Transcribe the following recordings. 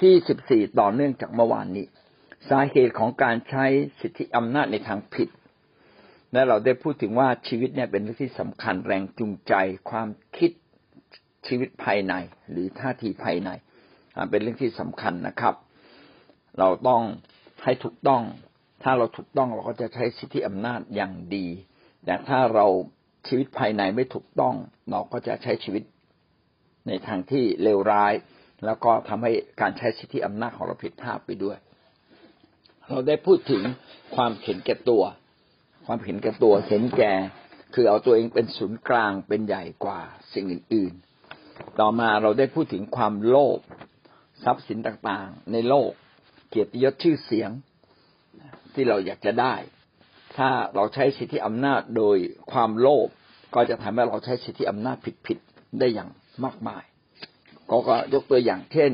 ที่สิบสี่ต่อเนื่องจากเมื่อวานนี้ สาเหตุของการใช้สิทธิอำนาจในทางผิด และเราได้พูดถึงว่าชีวิตเนี่ยเป็นเรื่องที่สำคัญแรงจูงใจ ความคิดชีวิตภายใน หรือท่าทีภายใน เป็นเรื่องที่สำคัญนะครับ เราต้องให้ถูกต้อง ถ้าเราถูกต้องเราก็จะใช้สิทธิอำนาจอย่างดี แต่ถ้าเราชีวิตภายในไม่ถูกต้อง เราก็จะใช้ชีวิตในทางที่เลวร้าย แล้วก็ทำให้การใช้สิทธิอำนาจของเราผิดพลาดไปด้วย เราได้พูดถึงความเห็นแก่ตัว ความเห็นแก่ตัวเห็นแก่คือเอาตัวเองเป็นศูนย์กลางเป็นใหญ่กว่าสิ่งอื่น ๆ ต่อมาเราได้พูดถึงความโลภทรัพย์สินต่างๆ ในโลก เกียรติยศชื่อเสียงที่เราอยากจะได้ ถ้าเราใช้สิทธิอำนาจโดยความโลภก็จะทำให้เราใช้สิทธิอำนาจผิดๆได้อย่างมากมาย ก็ก็ยกตัวอย่างเช่น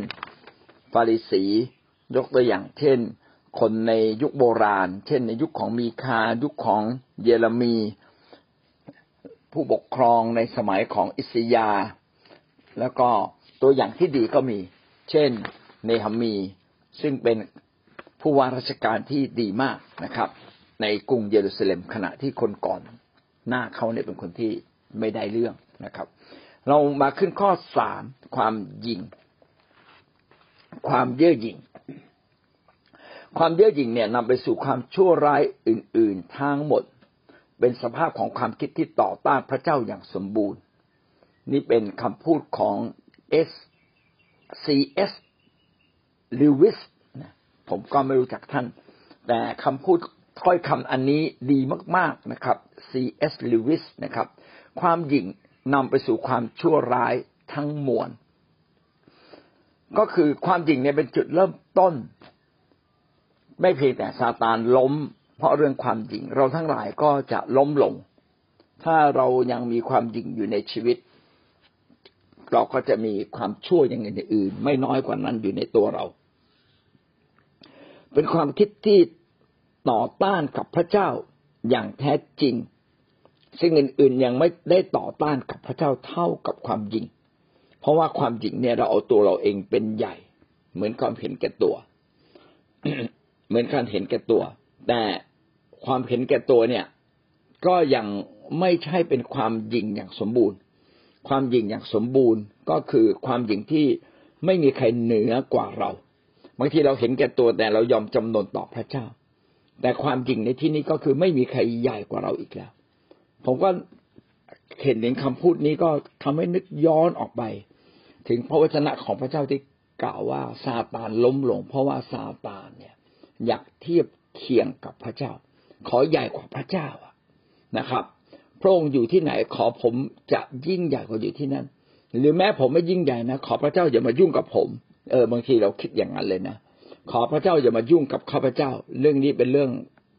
ฟาริสี ยกตัวอย่างเช่น คนในยุคโบราณ เช่น ในยุคของมีคายุคของเยเรมี ผู้ปกครองในสมัยของอิสยา แล้วก็ตัวอย่างที่ดีก็มี เช่นเนหามี ซึ่งเป็นผู้ว่าราชการที่ดีมากนะครับ ในกรุงเยรูซาเล็มขณะที่คนก่อนหน้าเขาเนี่ยเป็นคนที่ไม่ได้เรื่องนะครับ เรามาขึ้นข้อสามความยิง ความเย่อหยิ่งความเย่อหยิ่งเนี่ยนำไปสู่ความชั่วร้ายอื่น ๆทั้งหมด เป็นสภาพของความคิดที่ต่อต้านพระเจ้าอย่างสมบูรณ์ นี่เป็นคำพูดของ S C S Lewis ผมก็ไม่รู้จักท่าน แต่คำพูดถ้อยคำอันนี้ดีมาก ๆนะครับ C S Lewis นะครับ ความหยิ่ง นำไปสู่ความชั่วร้ายทั้งมวล ก็คือความจริงเนี่ยเป็นจุดเริ่มต้น ไม่เพียงแต่ซาตานล้ม เพราะเรื่องความจริง เราทั้งหลายก็จะล้มลง ถ้าเรายังมีความจริงอยู่ในชีวิต เราก็จะมีความชั่วอย่างอื่น ไม่น้อยกว่านั้นอยู่ในตัวเรา เป็นความคิดที่ต่อต้านกับพระเจ้าอย่างแท้จริง สิ่งอื่นๆยังไม่ได้ต่อต้านกับพระเจ้าเท่ากับความจริง เพราะว่าความจริงเนี่ยเราเอาตัวเราเองเป็นใหญ่ เหมือนความเห็นแก่ตัว เหมือนการเห็นแก่ตัว แต่ความเห็นแก่ตัวเนี่ย ก็ยังไม่ใช่เป็นความยิงอย่างสมบูรณ์ ความยิงอย่างสมบูรณ์ก็คือความยิงที่ไม่มีใครเหนือกว่าเราบางทีเราเห็นแก่ตัวแต่เรายอมจำนนต่อพระเจ้า แต่ความจริงในที่นี้ก็คือไม่มีใครใหญ่กว่าเราอีกแล้ว ผมก็เห็นเห็นคำพูดนี้ก็ทำให้นึกย้อนออกไป ถึงพระวจนะของพระเจ้าที่กล่าวว่าซาตานล้มลง เพราะว่าซาตานเนี่ย อยากเทียบเคียงกับพระเจ้า ขอใหญ่กว่าพระเจ้าอะนะครับพระองค์อยู่ที่ไหนขอผมจะยิ่งใหญ่กว่าอยู่ที่นั่น หรือแม้ผมไม่ยิ่งใหญ่นะขอพระเจ้าอย่ามายุ่งกับผม เออบางทีเราคิดอย่างนั้นเลยนะขอพระเจ้าอย่ามายุ่งกับข้าพเจ้า เรื่องนี้เป็นเรื่อง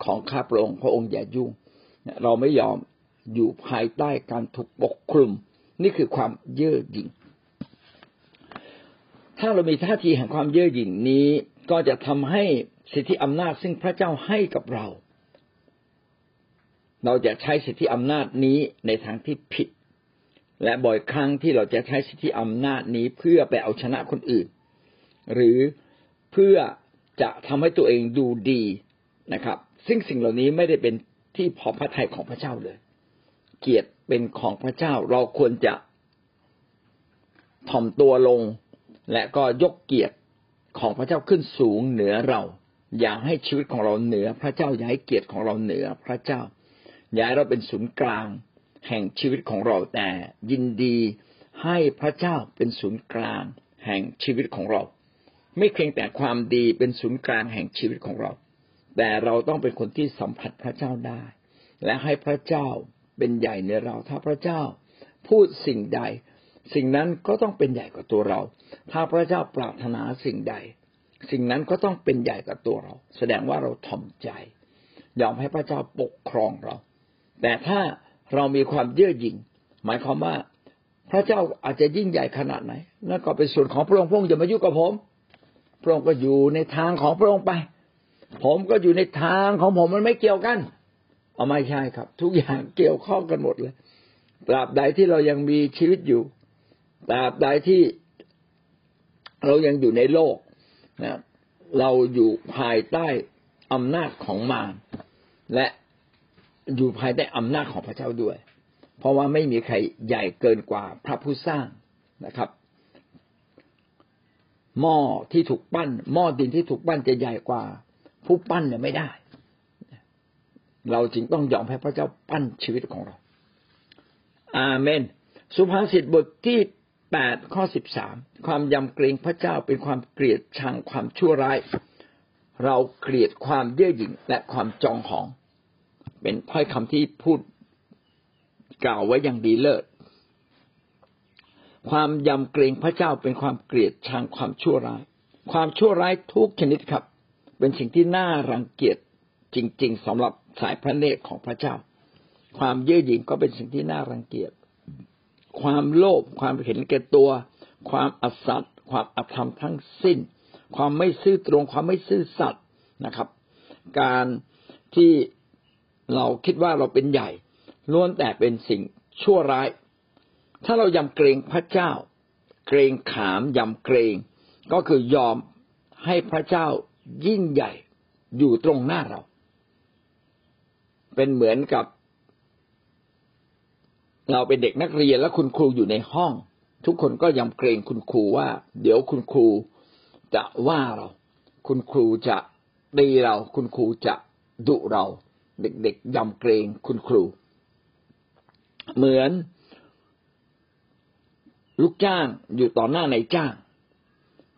ของข้าพระองค์พระองค์อย่ายุ่งเราไม่ยอม อยู่ภายใต้การถูกปกคลุม นี่คือความเย่อหยิ่ง ถ้าเรามีท่าทีแห่งความเย่อหยิ่งนี้ก็จะทำให้สิทธิอำนาจซึ่งพระเจ้าให้กับเรา เราจะใช้สิทธิอำนาจนี้ในทางที่ผิด และบ่อยครั้งที่เราจะใช้สิทธิอำนาจนี้เพื่อไปเอาชนะคนอื่น หรือเพื่อจะทำให้ตัวเองดูดีนะครับ ซึ่งสิ่งเหล่านี้ไม่ได้เป็นที่พอพระทัยของพระเจ้าเลย เกียรติเป็นของพระเจ้า เราควรจะถ่อมตัวลง และก็ยกเกียรติของพระเจ้าขึ้นสูงเหนือเรา อย่าให้ชีวิตของเราเหนือ พระเจ้าอย่าให้เกียรติของเราเหนือพระเจ้า อย่าให้เราเป็นศูนย์กลาง แห่งชีวิตของเราแต่ยินดีให้พระเจ้าเป็นศูนย์กลาง แห่งชีวิตของเรา ไม่เพียงแต่ความดีเป็นศูนย์กลางแห่งชีวิตของเรา แต่เราต้องเป็นคนที่สัมผัสพระเจ้าได้ และให้พระเจ้า เป็นใหญ่ในเราถ้าพระเจ้า พูดสิ่งใด สิ่งนั้นก็ต้องเป็นใหญ่กว่าตัวเรา ถ้าพระเจ้าปรารถนาสิ่งใด สิ่งนั้นก็ต้องเป็นใหญ่กว่าตัวเรา แสดงว่าเราถ่อมใจ ยอมให้พระเจ้าปกครองเรา แต่ถ้าเรามีความเย่อหยิ่งหมายความว่าพระเจ้าอาจจะยิ่งใหญ่ขนาดไหนนั่นก็เป็นส่วนของพระองค์พระองค์จะมายุ่งกับผมพระองค์ก็อยู่ในทางของพระองค์ไป ผมก็อยู่ในทางของผมมันไม่เกี่ยวกัน เอาไม่ใช่ครับ ทุกอย่างเกี่ยวข้องกันหมดเลยตราบใดที่เรายังมีชีวิตอยู่ตราบใดที่เรายังอยู่ในโลกนะเราอยู่ภายใต้อำนาจของมารและอยู่ภายใต้อำนาจของพระเจ้าด้วย เพราะว่าไม่มีใครใหญ่เกินกว่าพระผู้สร้างนะครับ หม้อที่ถูกปั้น หม้อดินที่ถูกปั้นจะใหญ่กว่า ผู้ปั้นเนี่ยไม่ได้ เราจึงต้องยอมให้พระเจ้าปั้นชีวิตของเรา อาเมน สุภาษิตบทที่แปดข้อสิบสามความยำเกรงพระเจ้าเป็นความเกลียดชังความชั่วร้าย เราเกลียดความเย่อหยิ่งและความจองหอง เป็นถ้อยคำที่พูดกล่าวไว้อย่างดีเลิศความยำเกรงพระเจ้าเป็นความเกลียดชังความชั่วร้าย ความชั่วร้ายทุกชนิดครับ เป็นสิ่งที่น่ารังเกียจจริง ๆสำหรับ สายพระเนตรของพระเจ้า ความเย่อหยิ่งก็เป็นสิ่งที่น่ารังเกียจ ความโลภความเห็นแก่ตัว ความอสัตย์ความอธรรมทั้งสิ้น ความไม่ซื่อตรง ความไม่ซื่อสัตย์นะครับ การที่เราคิดว่าเราเป็นใหญ่ล้วนแต่เป็นสิ่งชั่วร้าย ถ้าเรายำเกรงพระเจ้า เกรงขามยำเกรงก็คือยอมให้พระเจ้ายิ่งใหญ่อยู่ตรงหน้าเรา เป็นเหมือนกับ เราเป็นเด็กนักเรียนแล้วคุณครูอยู่ในห้อง ทุกคนก็ยำเกรงคุณครูว่า เดี๋ยวคุณครูจะว่าเรา คุณครูจะตีเรา คุณครูจะดุเรา เด็กๆยำเกรงคุณครู เหมือนลูกจ้างอยู่ต่อหน้าในจ้าง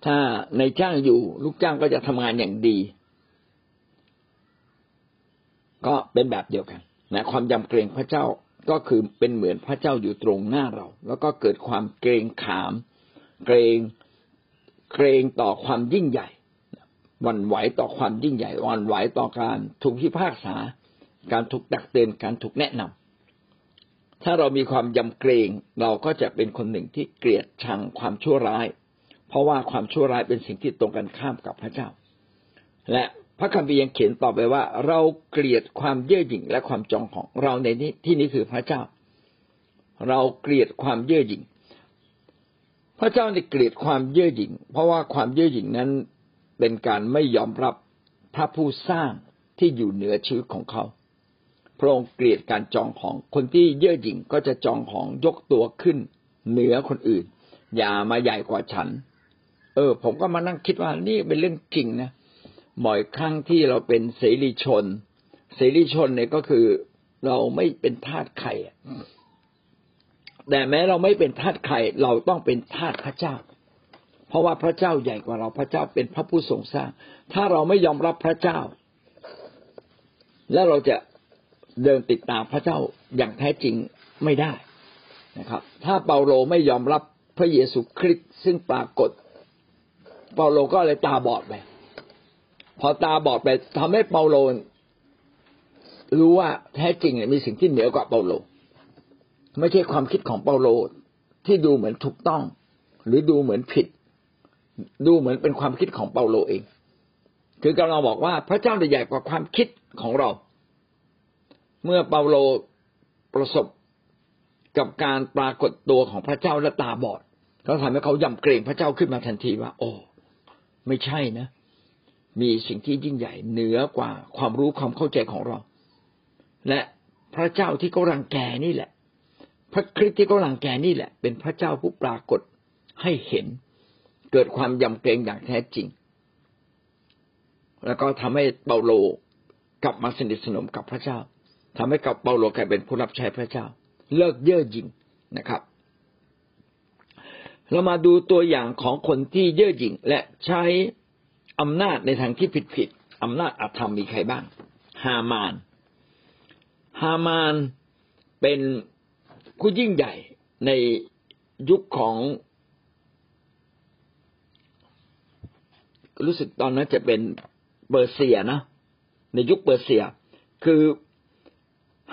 ถ้าในจ้างอยู่ ลูกจ้างก็จะทำงานอย่างดี ก็เป็นแบบเดียวกันนะความยำเกรงพระเจ้าก็คือเป็นเหมือนพระเจ้าอยู่ตรงหน้าเรา แล้วก็เกิดความเกรงขาม เกรงเกรงต่อความยิ่งใหญ่วันไหวต่อความยิ่งใหญ่วันไหวต่อการถูกพิพากษา การถูกตักเตือนการถูกแนะนำถ้าเรามีความยำเกรงเราก็จะเป็นคนหนึ่งที่เกลียดชังความชั่วร้าย เพราะว่าความชั่วร้ายเป็นสิ่งที่ตรงกันข้ามกับพระเจ้า และ พระคัมภีร์ยังเขียนต่อไปว่า เราเกลียดความเย่อหยิ่งและความจองของเราในนี้ที่นี้คือพระเจ้า เราเกลียดความเย่อหยิ่ง พระเจ้าในเกลียดความเย่อหยิ่ง เพราะว่าความเย่อหยิ่งนั้นเป็นการไม่ยอมรับพระผู้สร้างที่อยู่เหนือชีวิตของเขา พระองค์เกลียดการจองของ คนที่เย่อหยิ่งก็จะจองของยกตัวขึ้น เหนือคนอื่น อย่ามาใหญ่กว่าฉัน เออ ผมก็มานั่งคิดว่านี่เป็นเรื่องจริงนะ บ่อยครั้งที่เราเป็นเสรีชน เสรีชนเนี่ยก็คือเราไม่เป็นทาสใครแต่แม้เราไม่เป็นทาสใครเราต้องเป็นทาสพระเจ้า เพราะว่าพระเจ้าใหญ่กว่าเราพระเจ้าเป็นพระผู้ทรงสร้าง ถ้าเราไม่ยอมรับพระเจ้า แล้วเราจะเดินติดตามพระเจ้าอย่างแท้จริงไม่ได้นะครับ ถ้าเปาโลไม่ยอมรับพระเยซูคริสต์ซึ่งปรากฏ เปาโลก็เลยตาบอดไป พอตาบอดไปทำให้เปาโลรู้ว่าแท้จริงเนี่ยมีสิ่งที่เหนือกว่าเปาโล ไม่ใช่ความคิดของเปาโลที่ดูเหมือนถูกต้อง หรือดูเหมือนผิด ดูเหมือนเป็นความคิดของเปาโลเอง คือกำลังบอกว่าพระเจ้าใหญ่กว่าความคิดของเรา เมื่อเปาโลประสบกับการปรากฏตัวของพระเจ้าและตาบอดก็ทำให้เขายำเกรงพระเจ้าขึ้นมาทันทีว่า โอ้ ไม่ใช่นะ มีสิ่งที่ยิ่งใหญ่เหนือกว่าความรู้ความเข้าใจของเรา และพระเจ้าที่เขารังแกนี่แหละ พระคริสต์ที่เขารังแกนี่แหละ เป็นพระเจ้าผู้ปรากฏให้เห็น เกิดความยำเกรงอย่างแท้จริง แล้วก็ทำให้เปาโลกลับมาสนิทสนมกับพระเจ้าทำให้กับเปาโลกลายเป็นผู้รับใช้พระเจ้า เลิกเย่อหยิ่งนะครับ เรามาดูตัวอย่างของคนที่เย่อหยิ่งและใช้ อำนาจในทางที่ผิดผิดอำนาจอาธรรมมีใครบ้าง ฮามาน ฮามานเป็นผู้ยิ่งใหญ่ในยุคของรู้สึกตอนนั้นจะเป็นเปอร์เซียนะในยุคเปอร์เซีย คือ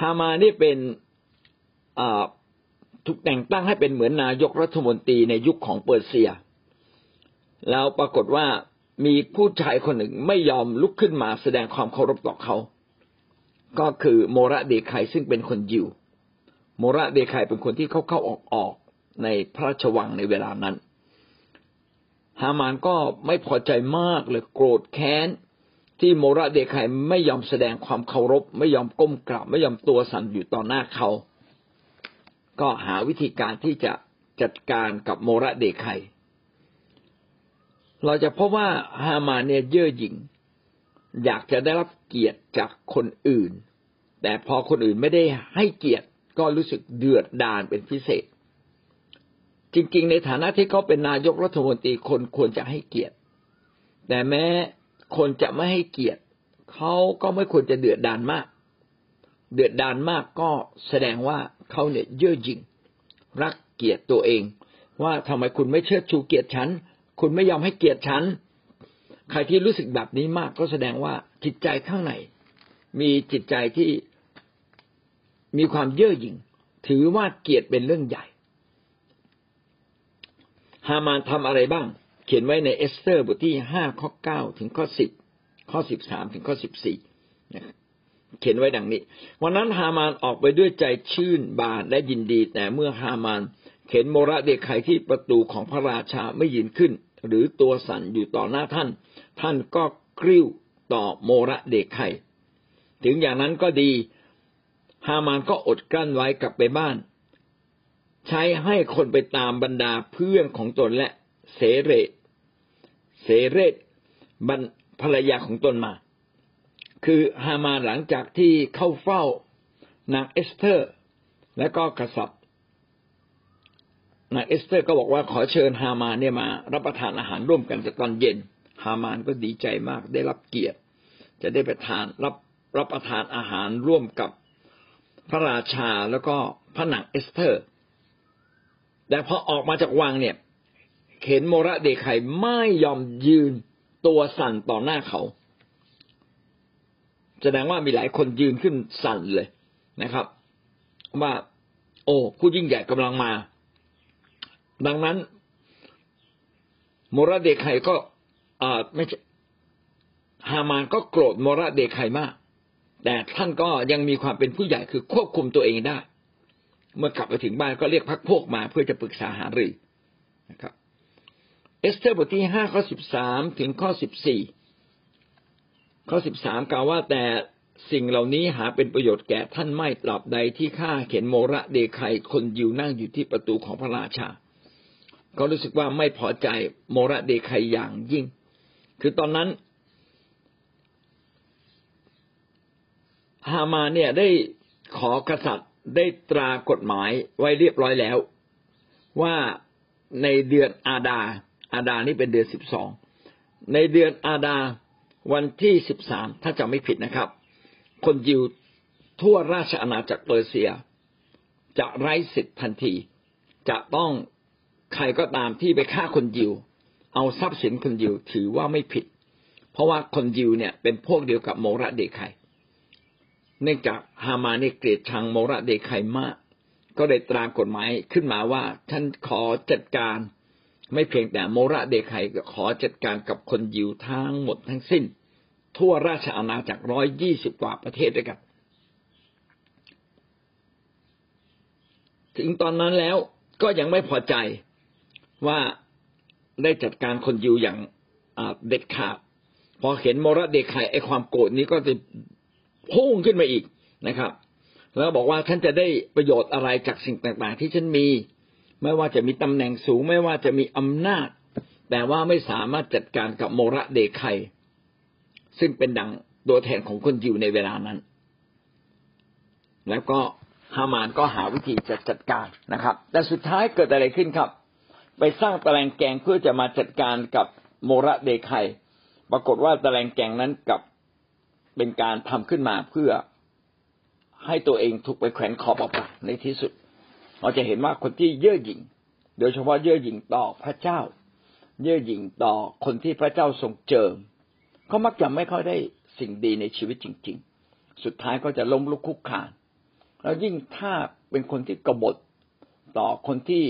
ฮามานี่เป็นถูกแต่งตั้งให้เป็นเหมือนนายกรัฐมนตรีในยุคของเปอร์เซีย แล้วปรากฏว่า มีผู้ชายคนหนึ่งไม่ยอมลุกขึ้นมาแสดงความเคารพต่อเขา ก็คือโมระเดคายซึ่งเป็นคนยิว โมระเดคายเป็นคนที่เข้าเข้าออกออกในพระราชวังในเวลานั้น ฮามานก็ไม่พอใจมากเลยโกรธแค้น ที่โมระเดคายไม่ยอมแสดงความเคารพ ไม่ยอมก้มกราบไม่ยอมตัวสั่นอยู่ต่อหน้าเขา ก็หาวิธีการที่จะจัดการกับโมระเดคาย เราจะพบว่าฮามาเนี่ยเย่อหยิ่ง อยากจะได้รับเกียรติจากคนอื่น แต่พอคนอื่นไม่ได้ให้เกียรติก็รู้สึกเดือดดาลเป็นพิเศษ จริง ๆ ในฐานะที่เขาเป็นนายกรัฐมนตรีคนควรจะให้เกียรติ แต่แม้คนจะไม่ให้เกียรติเขาก็ไม่ควรจะเดือดดาลมาก เดือดดาลมากก็แสดงว่าเขาเนี่ยเย่อหยิ่ง รักเกียรติตัวเอง ว่าทำไมคุณไม่เชิดชูเกียรติฉัน คุณไม่ยอมให้เกียรติฉัน ใครที่รู้สึกแบบนี้มากก็แสดงว่าจิตใจข้างในมีจิตใจที่มีความเย่อหยิ่ง ถือว่าเกียรติเป็นเรื่องใหญ่ ฮามานทำอะไรบ้าง เขียนไว้ในเอสเตอร์บทที่ห้าข้อเก้าถึงข้อสิบข้อสิบสามถึงข้อสิบสี่เขียนไว้ดังนี้ วันนั้นฮามานออกไปด้วยใจชื่นบานและยินดี แต่เมื่อฮามานเข็นโมระเด็กไขที่ประตูของพระราชาไม่ยืนขึ้น หรือตัวสั่นอยู่ต่อหน้าท่าน ท่านก็กริ้วต่อโมระเด็กไข่ถึงอย่างนั้นก็ดี ฮามานก็อดกลั้นไว้กลับไปบ้าน ใช้ให้คนไปตามบรรดาเพื่อนของตนและเสเรเสเรตบรรภรรยาของตนมา คือฮามานหลังจากที่เข้าเฝ้านางเอสเธอร์ และก็กษัตริย์ นางเอสเธอร์ก็บอกว่าขอเชิญฮามานเนี่ยมา รับประทานอาหารร่วมกันตอนเย็น ฮามานก็ดีใจมากได้รับเกียรติ จะได้ไปทานรับรับประทานอาหารร่วมกับพระราชาแล้วก็พระนางเอสเธอร์ แต่พอออกมาจากวังเนี่ย เห็นโมระเดคไคไม่ยอมยืนตัวสั่นต่อหน้าเขาแสดงว่ามีหลายคนยืนขึ้นสั่นเลยนะครับ ว่า โอ้ผู้ยิ่งใหญ่กำลังมา ดังนั้นโมระเดคไคก็อาไม่ใช่ฮามานก็โกรธโมระเดคไคมาก แต่ท่านก็ยังมีความเป็นผู้ใหญ่คือควบคุมตัวเองได้ เมื่อกลับไปถึงบ้านก็เรียกพักพวกมาเพื่อจะปรึกษาหารือนะครับ เอสเธอร์บทที่ห้าข้อสิบสามถึงข้อสิบสี่ข้อสิบสามกล่าวว่าแต่สิ่งเหล่านี้หาเป็นประโยชน์แก่ท่านไม่ตราบใดที่ข้าเข็นโมระเดคัยคนยิวนั่งอยู่ที่ประตูของพระราชา ก็รู้สึกว่าไม่พอใจโมระเดคัยอย่างยิ่ง คือตอนนั้นฮามาเนี่ยได้ขอกษัตริย์ได้ตรากฎหมายไว้เรียบร้อยแล้ว ว่าในเดือนอาดา อาดานี่เป็นเดือนสิบสองในเดือนอาดาวันที่สิบสามถ้าจำไม่ผิดนะครับ คนยิวทั่วราชอาณาจักรเปอร์เซีย จะไร้สิทธิ์ทันที จะต้อง ใครก็ตามที่ไปฆ่าคนยิว เอาทรัพย์สินคนยิวถือว่าไม่ผิด เพราะว่าคนยิวเนี่ยเป็นพวกเดียวกับโมระเดคไคเนื่องจากฮามานี่เกลียดชังโมระเดคายมาก ก็ได้ตรากฎหมายขึ้นมาว่าท่านขอจัดการ ไม่เพียงแต่โมระเดคายก็ขอจัดการกับคนยิวทั้งหมดทั้งสิ้น ทั่วราชอาณาจักรร้อยยี่สิบกว่าประเทศด้วยกันถึงตอนนั้นแล้วก็ยังไม่พอใจ ว่าได้จัดการคนยิวอย่างเด็ดขาดพอเห็นโมระเดคายไอความโกรธนี้ก็จะพุ่งขึ้นมาอีกนะครับ แล้วบอกว่าท่านจะได้ประโยชน์อะไรจากสิ่งต่างๆ ที่ฉันมี ไม่ว่าจะมีตำแหน่งสูง ไม่ว่าจะมีอำนาจ แต่ว่าไม่สามารถจัดการกับโมระเดคายซึ่งเป็นดังตัวแทนของคนยิวในเวลานั้น แล้วก็ฮามานก็หาวิธีจะจัดการนะครับ แต่สุดท้ายเกิดอะไรขึ้นครับ ไปสร้างตะแลงแกงเพื่อจะมาจัดการกับโมระเดคายปรากฏว่าตะแลงแกงนั้นกับเป็นการทำขึ้นมาเพื่อให้ตัวเองถูกไปแขวนคอออกไปในที่สุด เราจะเห็นว่าคนที่เย่อหยิ่ง โดยเฉพาะเย่อหยิ่งต่อพระเจ้า เย่อหยิ่งต่อคนที่พระเจ้าทรงเจิมเขามักจะไม่ค่อยได้สิ่งดีในชีวิตจริง ๆ สุดท้ายก็จะล้มลุกคุกคานแล้วยิ่งถ้าเป็นคนที่กบฏต่อคนที่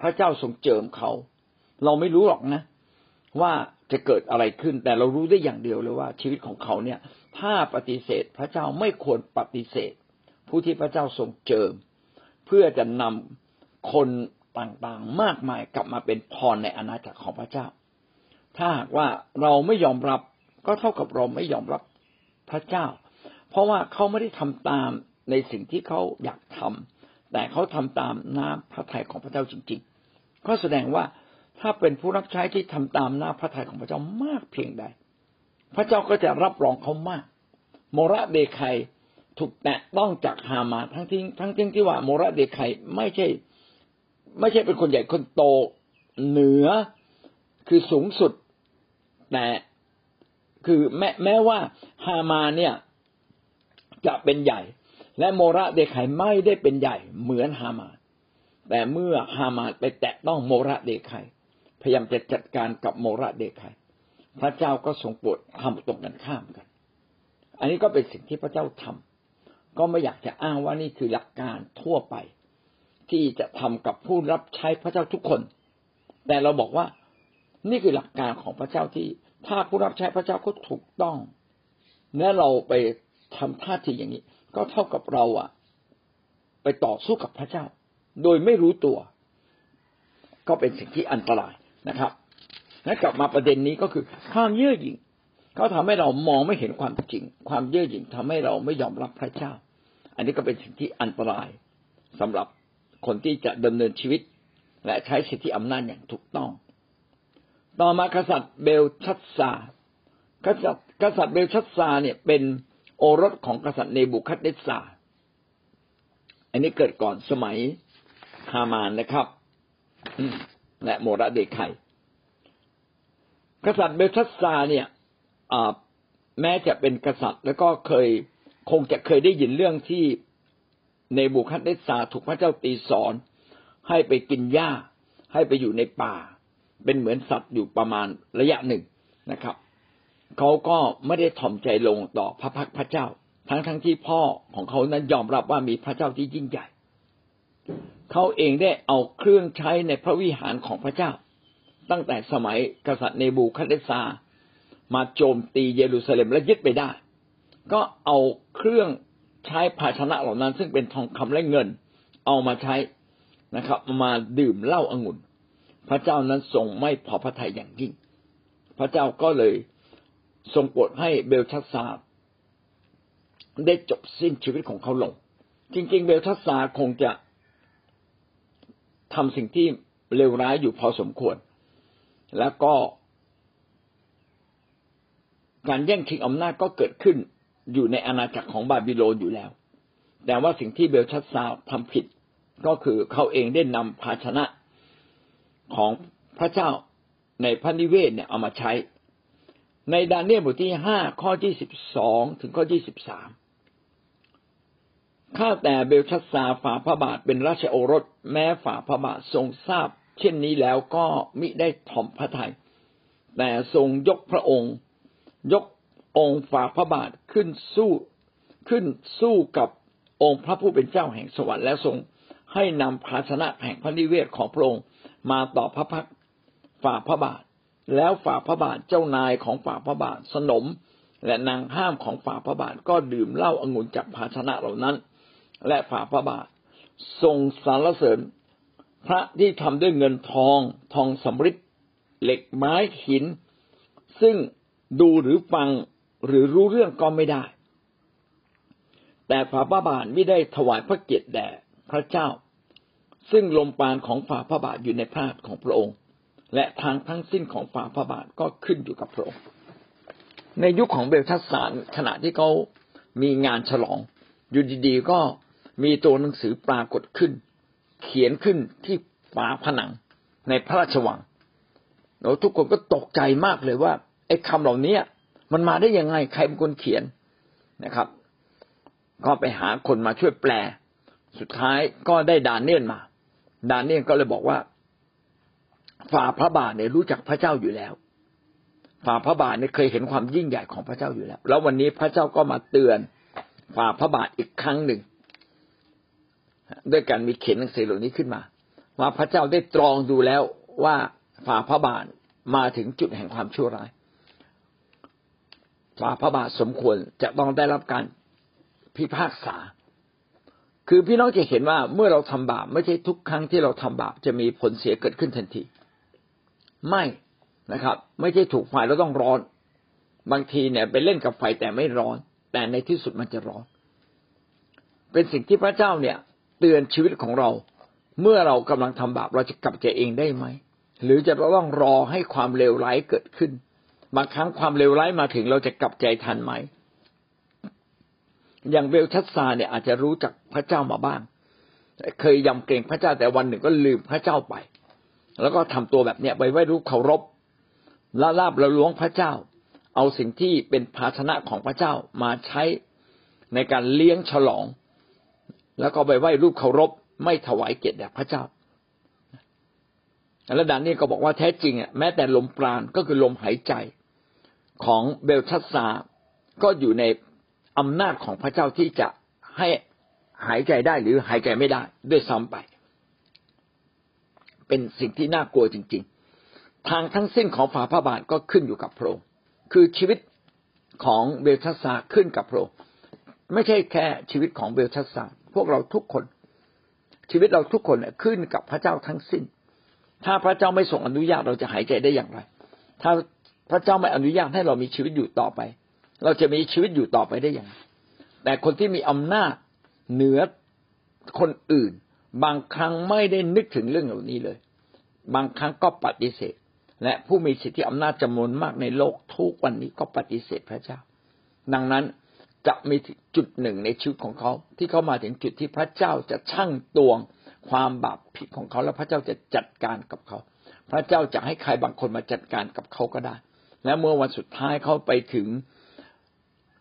พระเจ้าทรงเจิมเขา เราไม่รู้หรอกนะ ว่าจะเกิดอะไรขึ้น แต่เรารู้ได้อย่างเดียวเลยว่า ชีวิตของเขาเนี่ย ถ้าปฏิเสธพระเจ้าไม่ควรปฏิเสธ ผู้ที่พระเจ้าทรงเจิม เพื่อจะนำคนต่างๆมากมายกลับมาเป็นพรในอาณาจักรของพระเจ้า ถ้าหากว่าเราไม่ยอมรับก็เท่ากับเราไม่ยอมรับพระเจ้า เพราะว่าเขาไม่ได้ทำตามในสิ่งที่เขาอยากทำ แต่เขาทำตามน้ำพระทัยของพระเจ้าจริงๆ ก็แสดงว่าถ้าเป็นผู้รับใช้ที่ทำตามน้ำพระทัยของพระเจ้ามากเพียงใด พระเจ้าก็จะรับรองเขามาก โมระเดคัยถูกแตะต้องจากฮามาทั้งที่ทั้งที่ที่ว่าโมระเดคัยไม่ใช่ ไม่ใช่เป็นคนใหญ่คนโตเหนือคือสูงสุด แต่คือแม้แม้ว่าฮามาเนี่ยจะเป็นใหญ่ และโมระเดคายไม่ได้เป็นใหญ่เหมือนฮามาแต่เมื่อฮามาไปแตะต้องโมระเดคายพยายามจะจัดการกับโมระเดคายพระเจ้าก็ทรงโปรดทำตรงกันข้ามกัน อันนี้ก็เป็นสิ่งที่พระเจ้าทำก็ไม่อยากจะอ้างว่านี่คือหลักการทั่วไป ที่จะทำกับผู้รับใช้พระเจ้าทุกคน แต่เราบอกว่านี่คือหลักการของพระเจ้าที่ถ้าผู้รับใช้พระเจ้าก็ถูกต้องและเราไปทำท่าทีอย่างนี้ ก็เท่ากับเราอะไปต่อสู้กับพระเจ้า โดยไม่รู้ตัว ก็เป็นสิ่งที่อันตรายนะครับและกลับมาประเด็นนี้ก็คือความเยื่อหยิ่งเขาทำให้เรามองไม่เห็นความจริง ความเยื่อหยิ่งทำให้เราไม่ยอมรับพระเจ้า อันนี้ก็เป็นสิ่งที่อันตรายสำหรับคนที่จะดำเนินชีวิต และใช้สิทธิอำนาจอย่างถูกต้อง ต่อมากษัตริย์เบลชัดซากษัตริย์กษัตริย์เบลชัดซาเนี่ยเป็น โอรสของกษัตริย์เนบูคัดเนสซาอันนี้เกิดก่อนสมัยฮามานนะครับและโมระเดคไคกษัตริย์เบลชัดซาเนี่ยแม้จะเป็นกษัตริย์ แล้วก็เคยคงจะเคยได้ยินเรื่องที่ในบุคัดเนสซาถูกพระเจ้าตีสอน ให้ไปกินหญ้า ให้ไปอยู่ในป่า เป็นเหมือนสัตว์อยู่ประมาณระยะหนึ่งนะครับ เขาก็ไม่ได้ถ่อมใจลงต่อพระพักพระเจ้า ทั้งทั้งที่พ่อของเขานั้นยอมรับว่ามีพระเจ้าที่ยิ่งใหญ่ เขาเองได้เอาเครื่องใช้ในพระวิหารของพระเจ้า ตั้งแต่สมัยกษัตริย์เนบูคัดเนซามาโจมตีเยรูซาเล็มและยึดไปได้ ก็เอาเครื่องใช้ภาชนะเหล่านั้น ซึ่งเป็นทองคำและเงิน เอามาใช้นะครับ มาดื่มเหล้าองุ่น พระเจ้านั้นทรงไม่พอพระทัยอย่างยิ่ง พระเจ้าก็เลย ทรงโปรดให้เบลชัสซาได้จบสิ้นชีวิตของเขาลง จริง ๆ เบลชัสซาคงจะทำสิ่งที่เลวร้ายอยู่พอสมควร แล้วก็ การแย่งชิงอำนาจก็เกิดขึ้นอยู่ในอาณาจักรของบาบิโลนอยู่แล้ว แต่ว่าสิ่งที่เบลชัสซาทำผิดก็คือเขาเองได้นำภาชนะของพระเจ้าในพระนิเวศเนี่ยเอามาใช้ ในดานเนียลบทที่ห้าข้อที่สิบสองถึงข้อที่สิบสามข้าแต่เบลชัสซาฝ่าพระบาทเป็นราชโอรส แม้ฝ่าพระบาททรงทราบ เช่นนี้แล้วก็มิได้ถ่อมพระทยัยแต่ทรงยกพระองค์ ยกองค์ฝ่าพระบาทขึ้นสู้ขึ้นสู้กับองค์พระผู้เป็นเจ้าแห่งสวรรค์และทรงให้นำภาชนะแห่งพระนิเวศของพระองค์มาต่อพระพักฝ่าพระบาท แล้วฝ่าพระบาทเจ้านายของฝ่าพระบาทสนม และนางห้ามของฝ่าพระบาทก็ดื่มเหล้าองุ่นจากภาชนะเหล่านั้น และฝ่าพระบาททรงสรรเสริญ พระที่ทำด้วยเงินทองทองสำริดเหล็กไม้หิน ซึ่งดูหรือฟังหรือรู้เรื่องก็ไม่ได้ แต่ฝ่าพระบาทไม่ได้ถวายพระเกียรติแด่พระเจ้า ซึ่งลมปานของฝ่าพระบาทอยู่ในพระหัตถ์ของพระองค์ และทางทั้งสิ้นของฝ่าพระบาทก็ขึ้นอยู่กับพระองค์ ในยุคของเบลทัสสารขณะที่เขามีงานฉลอง อยู่ดีๆก็มีตัวหนังสือปรากฏขึ้น เขียนขึ้นที่ฝาผนังในพระราชวังเราทุกคนก็ตกใจมากเลยว่าไอ้คำเหล่านี้มันมาได้ยังไงใครเป็นคนเขียนนะครับ ก็ไปหาคนมาช่วยแปล สุดท้ายก็ได้ดานเนียนมา ดานเนียลก็เลยบอกว่า ฝ่าพระบาทเนี่ยรู้จักพระเจ้าอยู่แล้ว ฝ่าพระบาทเนี่ยเคยเห็นความยิ่งใหญ่ของพระเจ้าอยู่แล้ว แล้ววันนี้พระเจ้าก็มาเตือนฝ่าพระบาทอีกครั้งหนึ่งด้วยการมีเขียนหนังสือเหล่านี้ขึ้นมา ว่าพระเจ้าได้ตรองดูแล้วว่าฝ่าพระบาทมาถึงจุดแห่งความชั่วร้ายฝ่าพระบาทสมควรจะต้องได้รับการพิพากษา คือพี่น้องจะเห็นว่าเมื่อเราทำบาปไม่ใช่ทุกครั้งที่เราทำบาปจะมีผลเสียเกิดขึ้นทันที ไม่นะครับ ไม่ใช่ถูกไฟแล้วต้องร้อน บางทีเนี่ยไปเล่นกับไฟแต่ไม่ร้อน แต่ในที่สุดมันจะร้อน เป็นสิ่งที่พระเจ้าเนี่ย เตือนชีวิตของเรา เมื่อเรากำลังทำบาปเราจะกลับใจเองได้ไหมหรือจะต้องรอให้ความเลวร้ายเกิดขึ้น บางครั้งความเลวร้ายมาถึงเราจะกลับใจทันไหม อย่างเบลชัสซาเนี่ยอาจจะรู้จักพระเจ้ามาบ้าง เคยยำเกรงพระเจ้าแต่วันหนึ่งก็ลืมพระเจ้าไป แล้วก็ทำตัวแบบเนี้ยไปไว้รู้เคารพละลาบละล้วงพระเจ้า เอาสิ่งที่เป็นภาชนะของพระเจ้ามาใช้ในการเลี้ยงฉลอง แล้วก็ไปไหว้รูปเคารพ ไม่ถวายเกียรติแด่พระเจ้าแล้วดานนี้ก็บอกว่าแท้จริงอะแม้แต่ลมปราณก็คือลมหายใจของเบลทัสซาก็อยู่ในอำนาจของพระเจ้าที่จะให้หายใจได้หรือหายใจไม่ได้ด้วยซ้ำไป เป็นสิ่งที่น่ากลัวจริง ๆ ทางทั้งสิ้นของฝ่าพระบาทก็ขึ้นอยู่กับพระองค์คือชีวิตของเบลทัสซาขึ้นกับพระองค์ไม่ใช่แค่ชีวิตของเบลทัสซาพวกเราทุกคน ชีวิตเราทุกคนขึ้นกับพระเจ้าทั้งสิ้น ถ้าพระเจ้าไม่ส่งอนุญาตเราจะหายใจได้อย่างไร ถ้าพระเจ้าไม่อนุญาตให้เรามีชีวิตอยู่ต่อไป เราจะมีชีวิตอยู่ต่อไปได้อย่างไรแต่คนที่มีอำนาจเหนือคนอื่น บางครั้งไม่ได้นึกถึงเรื่องเหล่านี้เลย บางครั้งก็ปฏิเสธ และผู้มีสิทธิอำนาจจำนวนมากในโลกทุกวันนี้ก็ปฏิเสธพระเจ้า ดังนั้นจะมีจุดหนึ่งในชีวิตของเขา ที่เขามาถึงจุดที่พระเจ้าจะชั่งตวงความบาปผิดของเขาแล้วพระเจ้าจะจัดการกับเขา พระเจ้าจะให้ใครบางคนมาจัดการกับเขาก็ได้ และเมื่อวันสุดท้ายเขาไปถึง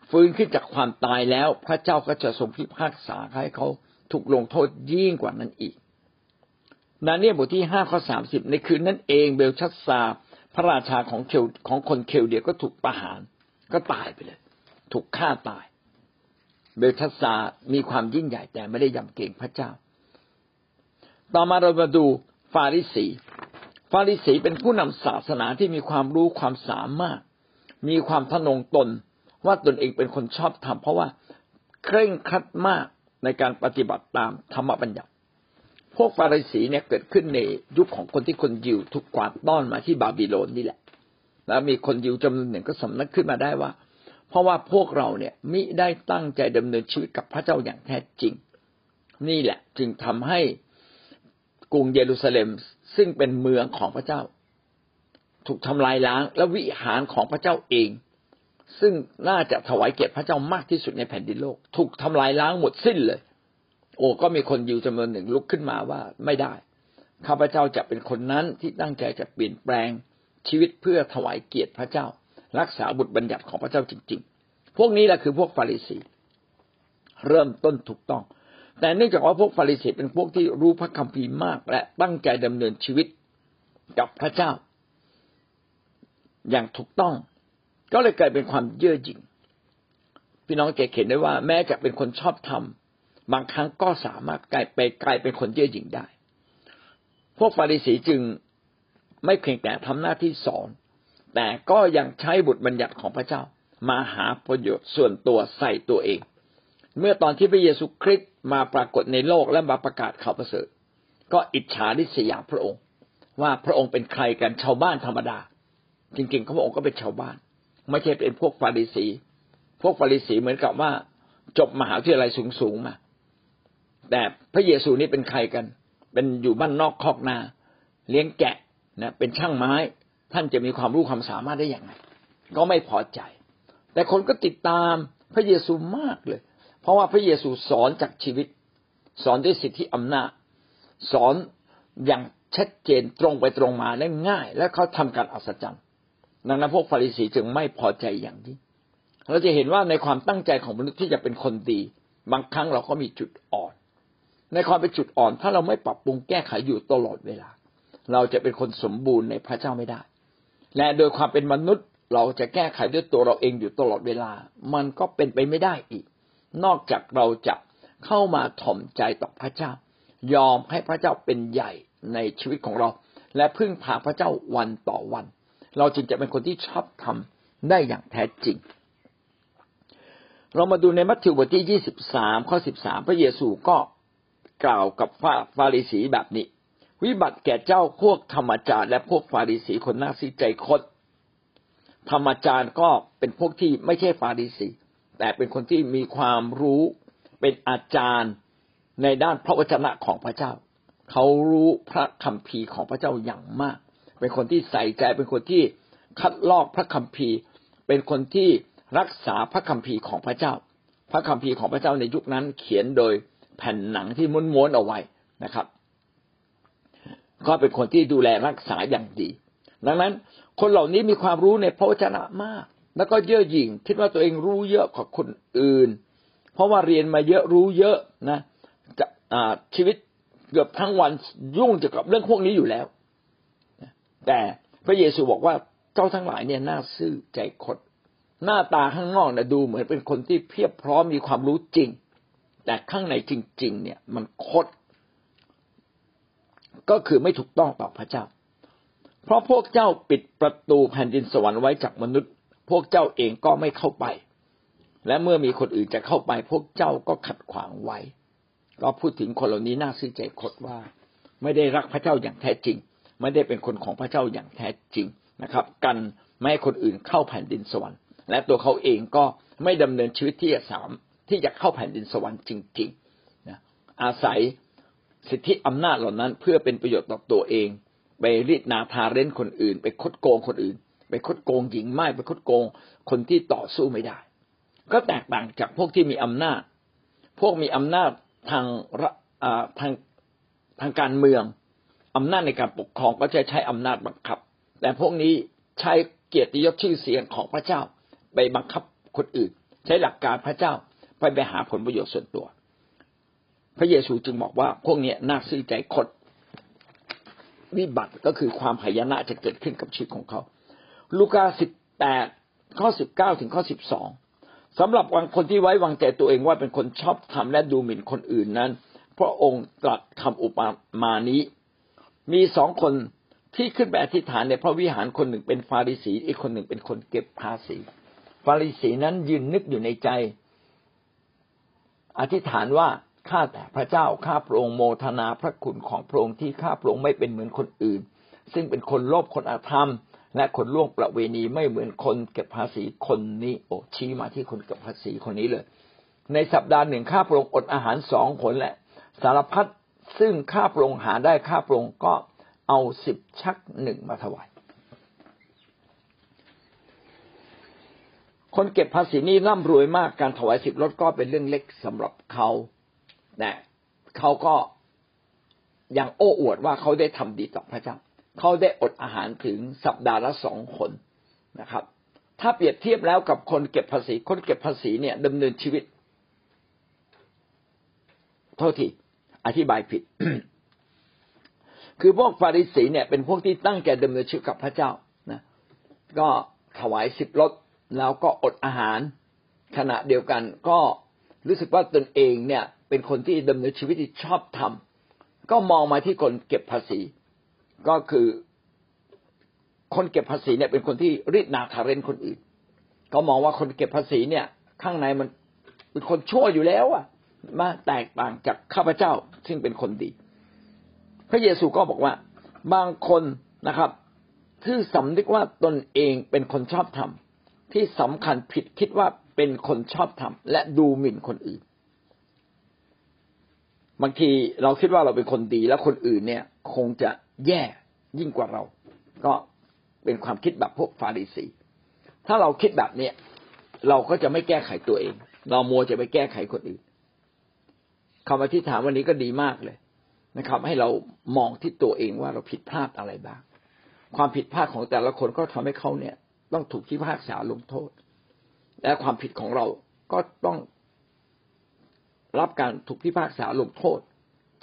ฟื้นขึ้นจากความตายแล้ว พระเจ้าก็จะทรงพิพากษาให้เขา ถูกลงโทษยิ่งกว่านั้นอีก นาเนียบทที่ห้าข้อสามสิบในคืนนั้นเองเบลชัสซาพระราชาของเคลของคนเคลเดียก็ถูกประหาร ก็ตายไปเลย ถูกฆ่าตาย เบลชัสซามีความยิ่งใหญ่แต่ไม่ได้ยำเกรงพระเจ้า ต่อมาเรามาดูฟาริสีฟาริสีเป็นผู้นำศาสนาที่มีความรู้ความสามารถ มีความทะนงตนว่าตนเองเป็นคนชอบธรรมเพราะว่าเคร่งครัดมาก ในการปฏิบัติตามธรรมบัญญัติ พวกฟาริสีเนี่ยเกิดขึ้นในยุคของคนที่คนยิวถูกกวาดต้อนมาที่บาบิโลนนี่แหละ แล้วมีคนยิวจำนวนหนึ่งก็สำนักขึ้นมาได้ว่า เพราะว่าพวกเราเนี่ยมิได้ตั้งใจดำเนินชีวิตกับพระเจ้าอย่างแท้จริง นี่แหละ จึงทำให้กรุงเยรูซาเล็มซึ่งเป็นเมืองของพระเจ้า ถูกทำลายล้างและวิหารของพระเจ้าเอง ซึ่งน่าจะถวายเกียรติพระเจ้ามากที่สุดในแผ่นดินโลก ถูกทำลายล้างหมดสิ้นเลย โอ้ก็มีคนยิวจำนวนหนึ่งลุกขึ้นมาว่าไม่ได้ข้าพเจ้าจะเป็นคนนั้นที่ตั้งใจจะเปลี่ยนแปลงชีวิตเพื่อถวายเกียรติพระเจ้า รักษาบุตรบัญญัติของพระเจ้าจริง ๆ พวกนี้แหละคือพวกฟาริสีเริ่มต้นถูกต้อง แต่เนื่องจากว่าพวกฟาริสีเป็นพวกที่รู้พระคัมภีร์มาก และตั้งใจดำเนินชีวิตกับพระเจ้า อย่างถูกต้อง ก็เลยกลายเป็นความเย่อหยิ่งพี่น้องจะเห็นได้ว่า แม้จะเป็นคนชอบธรรมบางครั้งก็สามารถกลายไปกลายเป็นคนเย่อหยิ่งได้ พวกฟาริสีจึงไม่เพียงแต่ทำหน้าที่สอน แต่ก็ยังใช้บุตรบัญญัติของพระเจ้า มาหาประโยชน์ส่วนตัวใส่ตัวเอง เมื่อตอนที่พระเยซูคริสต์มาปรากฏในโลกและมาประกาศข่าวประเสริฐ ก็อิจฉาริษยาพระองค์ ว่าพระองค์เป็นใครกันชาวบ้านธรรมดา จริงๆพระองค์ก็เป็นชาวบ้าน ไม่ใช่เป็นพวกฟาริสี พวกฟาริสีเหมือนกับว่าจบมหาวิทยาลัยสูงๆมา แต่พระเยซูนี่เป็นใครกัน เป็นอยู่บ้านนอกคอกนา เลี้ยงแกะนะเป็นช่างไม้ ท่านจะมีความรู้ความสามารถได้อย่างไรก็ไม่พอใจ แต่คนก็ติดตามพระเยซูมากเลย เพราะว่าพระเยซูสอนจากชีวิต สอนด้วยสิทธิอำนาจ สอนอย่างชัดเจนตรงไปตรงมาได้ง่าย และเขาทำการอัศจรรย์ ดังนั้นพวกฟาริสีจึงไม่พอใจอย่างนี้เราจะเห็นว่าในความตั้งใจของมนุษย์ที่จะเป็นคนดี บางครั้งเราก็มีจุดอ่อน ในความเป็นจุดอ่อน ถ้าเราไม่ปรับปรุงแก้ไขอยู่ตลอดเวลา เราจะเป็นคนสมบูรณ์ในพระเจ้าไม่ได้ และโดยความเป็นมนุษย์เราจะแก้ไขด้วยตัวเราเองอยู่ตลอดเวลา มันก็เป็นไปไม่ได้อีก นอกจากเราจะเข้ามาถ่อมใจต่อพระเจ้า ยอมให้พระเจ้าเป็นใหญ่ในชีวิตของเรา และพึ่งพาพระเจ้าวันต่อวัน เราจึงจะเป็นคนที่ชอบทำได้อย่างแท้จริง เรามาดูในมัทธิวบทที่ยี่สิบสามข้อสิบสามพระเยซูก็กล่าวกับฟาริสีแบบนี้ วิบัติแก่เจ้าพวกธรรมจารย์และพวกฟาริสีคนน่าซีใจคดธรรมจารย์ก็เป็นพวกที่ไม่ใช่ฟาริสีแต่เป็นคนที่มีความรู้เป็นอาจารย์ในด้านพระวจนะของพระเจ้า เขารู้พระคัมภีร์ของพระเจ้าอย่างมาก เป็นคนที่ใส่ใจเป็นคนที่คัดลอกพระคัมภีร์ เป็นคนที่รักษาพระคัมภีร์ของพระเจ้า พระคัมภีร์ของพระเจ้าในยุคนั้นเขียนโดยแผ่นหนังที่ม้วนๆเอาไว้นะครับ ก็เป็นคนที่ดูแลรักษาอย่างดี ดังนั้นคนเหล่านี้มีความรู้ในพระวจนะมาก แล้วก็เย่อหยิ่งคิดว่าตัวเองรู้เยอะกว่าคนอื่น เพราะว่าเรียนมาเยอะรู้เยอะนะจะชีวิตเกือบทั้งวันยุ่งเกี่ยวกับเรื่องพวกนี้อยู่แล้ว แต่พระเยซูบอกว่าเจ้าทั้งหลายเนี่ยน่าซื่อใจคดหน้าตาข้างนอกเนะดูเหมือนเป็นคนที่เพียบพร้อมมีความรู้จริง แต่ข้างในจริง ๆ เนี่ยมันคด ก็คือไม่ถูกต้องต่อพระเจ้า เพราะพวกเจ้าปิดประตูแผ่นดินสวรรค์ไว้จากมนุษย์ พวกเจ้าเองก็ไม่เข้าไป และเมื่อมีคนอื่นจะเข้าไป พวกเจ้าก็ขัดขวางไว้ก็พูดถึงคนเหล่านี้น่าซื่อใจคดว่า ไม่ได้รักพระเจ้าอย่างแท้จริง ไม่ได้เป็นคนของพระเจ้าอย่างแท้จริงนะครับ กันไม่ให้คนอื่นเข้าแผ่นดินสวรรค์ และตัวเขาเองก็ไม่ดำเนินชีวิตที่จะสามที่จะเข้าแผ่นดินสวรรค์จริงๆนะอาศัยสิทธิอำนาจเหล่านั้นเพื่อเป็นประโยชน์ต่อตัวเอง ไปรีดนาทาเร้นคนอื่น ไปคดโกงคนอื่น ไปคดโกงหญิงไม่ไปคดโกงคนที่ต่อสู้ไม่ได้ ก็แตกต่างจากพวกที่มีอำนาจ พวกมีอำนาจทางทางทางการเมือง อำนาจในการปกครองก็จะใช้อำนาจบังคับ แต่พวกนี้ใช้เกียรติยศชื่อเสียงของพระเจ้าไปบังคับคนอื่น ใช้หลักการพระเจ้าไปไปหาผลประโยชน์ส่วนตัว พระเยซูจึงบอกว่าพวกนี้น่าซื้อใจคดวิบัติก็คือความหายนะจะเกิดขึ้นกับชีวิตของเขา ลูกาสิบแปดข้อสิบเก้าถึงข้อสิบสองสำหรับวางคนที่ไว้วางใจตัวเองว่าเป็นคนชอบทำและดูหมิ่นคนอื่นนั้น พระองค์ตรัสคำอุปมานี้ มีสองคนที่ขึ้นไปอธิษฐานในพระวิหารคนหนึ่งเป็นฟาริสี อีกคนหนึ่งเป็นคนเก็บภาษีฟาริสีนั้นยืนนึกอยู่ในใจ อธิษฐานว่าข้าแต่พระเจ้าข้าพระองค์โมทนาพระคุณของพระองค์ที่ข้าพระองค์ไม่เป็นเหมือนคนอื่น ซึ่งเป็นคนโลภคนอาธรรม และคนล่วงประเวณีไม่เหมือนคนเก็บภาษีคนนี้โอ้ชี้มาที่คนเก็บภาษีคนนี้เลย ในสัปดาห์หนึ่งข้าพระองค์อดอาหารสองคนและสารพัด ซึ่งข้าพระองค์หาได้ข้าพระองค์ก็เอาสิบชักหนึ่งมาถวาย คนเก็บภาษีนี่ร่ำรวยมากการถวายสิบรถก็เป็นเรื่องเล็กสำหรับเขาแต่เขาก็ยังโอ้อวดว่าเขาได้ทำดีต่อพระเจ้า เขาได้อดอาหารถึงสัปดาห์ละสองคนนะครับ ถ้าเปรียบเทียบแล้วกับคนเก็บภาษี คนเก็บภาษีเนี่ยดำเนินชีวิตโทษที อธิบายผิด คือพวกฟาริสีเนี่ย เป็นพวกที่ตั้งใจดำเนินชีวิตกับพระเจ้านะก็ถวายสิบรถแล้วก็อดอาหาร ขณะเดียวกันก็รู้สึกว่าตนเองเนี่ย เป็นคนที่ดำเนินชีวิตที่ชอบทำก็มองมาที่คนเก็บภาษี ก็คือ คนเก็บภาษีเนี่ย เป็นคนที่รีดนาทาเรนคนอื่น ก็มองว่าคนเก็บภาษีเนี่ย ข้างในมันเป็นคนชั่วอยู่แล้วอะ มาแตกต่างจากข้าพเจ้า ซึ่งเป็นคนดี พระเยซูก็บอกว่า บางคนนะครับ ที่สำนึกว่าตนเองเป็นคนชอบทำที่สำคัญผิดคิดว่าเป็นคนชอบทำและดูหมิ่นคนอื่น บางทีเราคิดว่าเราเป็นคนดี แล้วคนอื่นเนี่ย คงจะแย่ยิ่งกว่าเรา ก็เป็นความคิดแบบพวกฟาริสีถ้าเราคิดแบบเนี้ยเราก็จะไม่แก้ไขตัวเอง เรามัวจะไปแก้ไขคนอื่น คำอธิษฐานวันนี้ก็ดีมากเลยนะครับ ให้เรามองที่ตัวเองว่าเราผิดพลาดอะไรบ้าง ความผิดพลาดของแต่ละคนก็ทำให้เขาเนี่ย ต้องถูกพิพากษาลงโทษ และความผิดของเราก็ต้องรับการถูกพิพากษาลงโทษ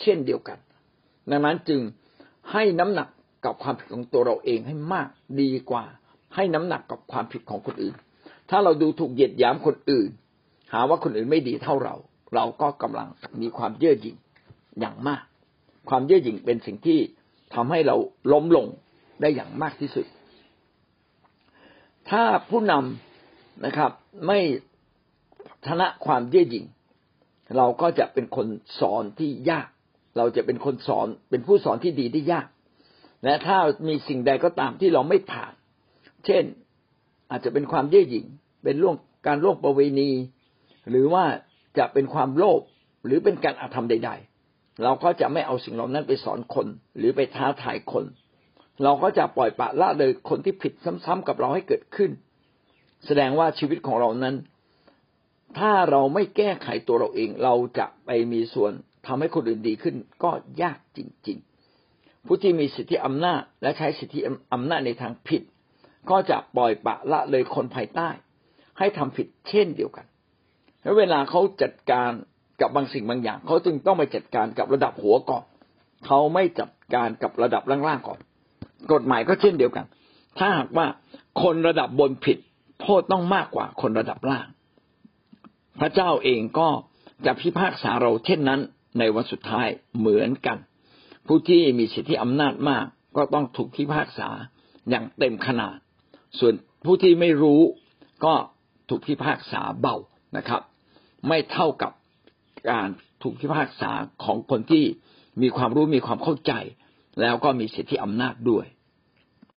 เช่นเดียวกัน ดังนั้นจึงให้น้ำหนักกับความผิดของตัวเราเองให้มากดีกว่า ให้น้ำหนักกับความผิดของคนอื่น ถ้าเราดูถูกเหยียดหยามคนอื่น หาว่าคนอื่นไม่ดีเท่าเรา เราก็กำลังมีความเย่อหยิ่งอย่างมาก ความเย่อหยิ่งเป็นสิ่งที่ทำให้เราล้มลงได้อย่างมากที่สุด ถ้าผู้นำนะครับ ไม่ชนะความเย่อหยิ่ง เราก็จะเป็นคนสอนที่ยาก เราจะเป็นคนสอนเป็นผู้สอนที่ดีได้ยาก และถ้ามีสิ่งใดก็ตามที่เราไม่ผ่าน เช่นอาจจะเป็นความเย่อหยิ่งเป็นล่วงการล่วงประเวณี หรือว่า จะเป็นความโลภหรือเป็นการอาธรรมใด ๆ เราก็จะไม่เอาสิ่งเหล่านั้นไปสอนคน หรือไปท้าทายคน เราก็จะปล่อยปะละเลยคนที่ผิดซ้ำๆกับเราให้เกิดขึ้น แสดงว่าชีวิตของเรานั้น ถ้าเราไม่แก้ไขตัวเราเอง เราจะไปมีส่วนทำให้คนอื่นดีขึ้น ก็ยากจริง ๆ ผู้ที่มีสิทธิอำนาจ และใช้สิทธิอำนาจในทางผิด ก็จะปล่อยปะละเลยคนภายใต้ ให้ทำผิดเช่นเดียวกัน แล้วเวลาเขาจัดการกับบางสิ่งบางอย่างเขาจึงต้องไปจัดการกับระดับหัวก่อนเขาไม่จัดการกับระดับล่างๆก่อน กฎหมายก็เช่นเดียวกัน ถ้าหากว่าคนระดับบนผิด โทษต้องมากกว่าคนระดับล่าง พระเจ้าเองก็จะพิพากษาเราเช่นนั้น ในวันสุดท้ายเหมือนกัน ผู้ที่มีสิทธิอำนาจมาก ก็ต้องถูกพิพากษาอย่างเต็มขนาด ส่วนผู้ที่ไม่รู้ก็ถูกพิพากษาเบานะครับ ไม่เท่ากับการถูกพิพากษาของคนที่มีความรู้มีความเข้าใจ แล้วก็มีสิทธิอำนาจด้วย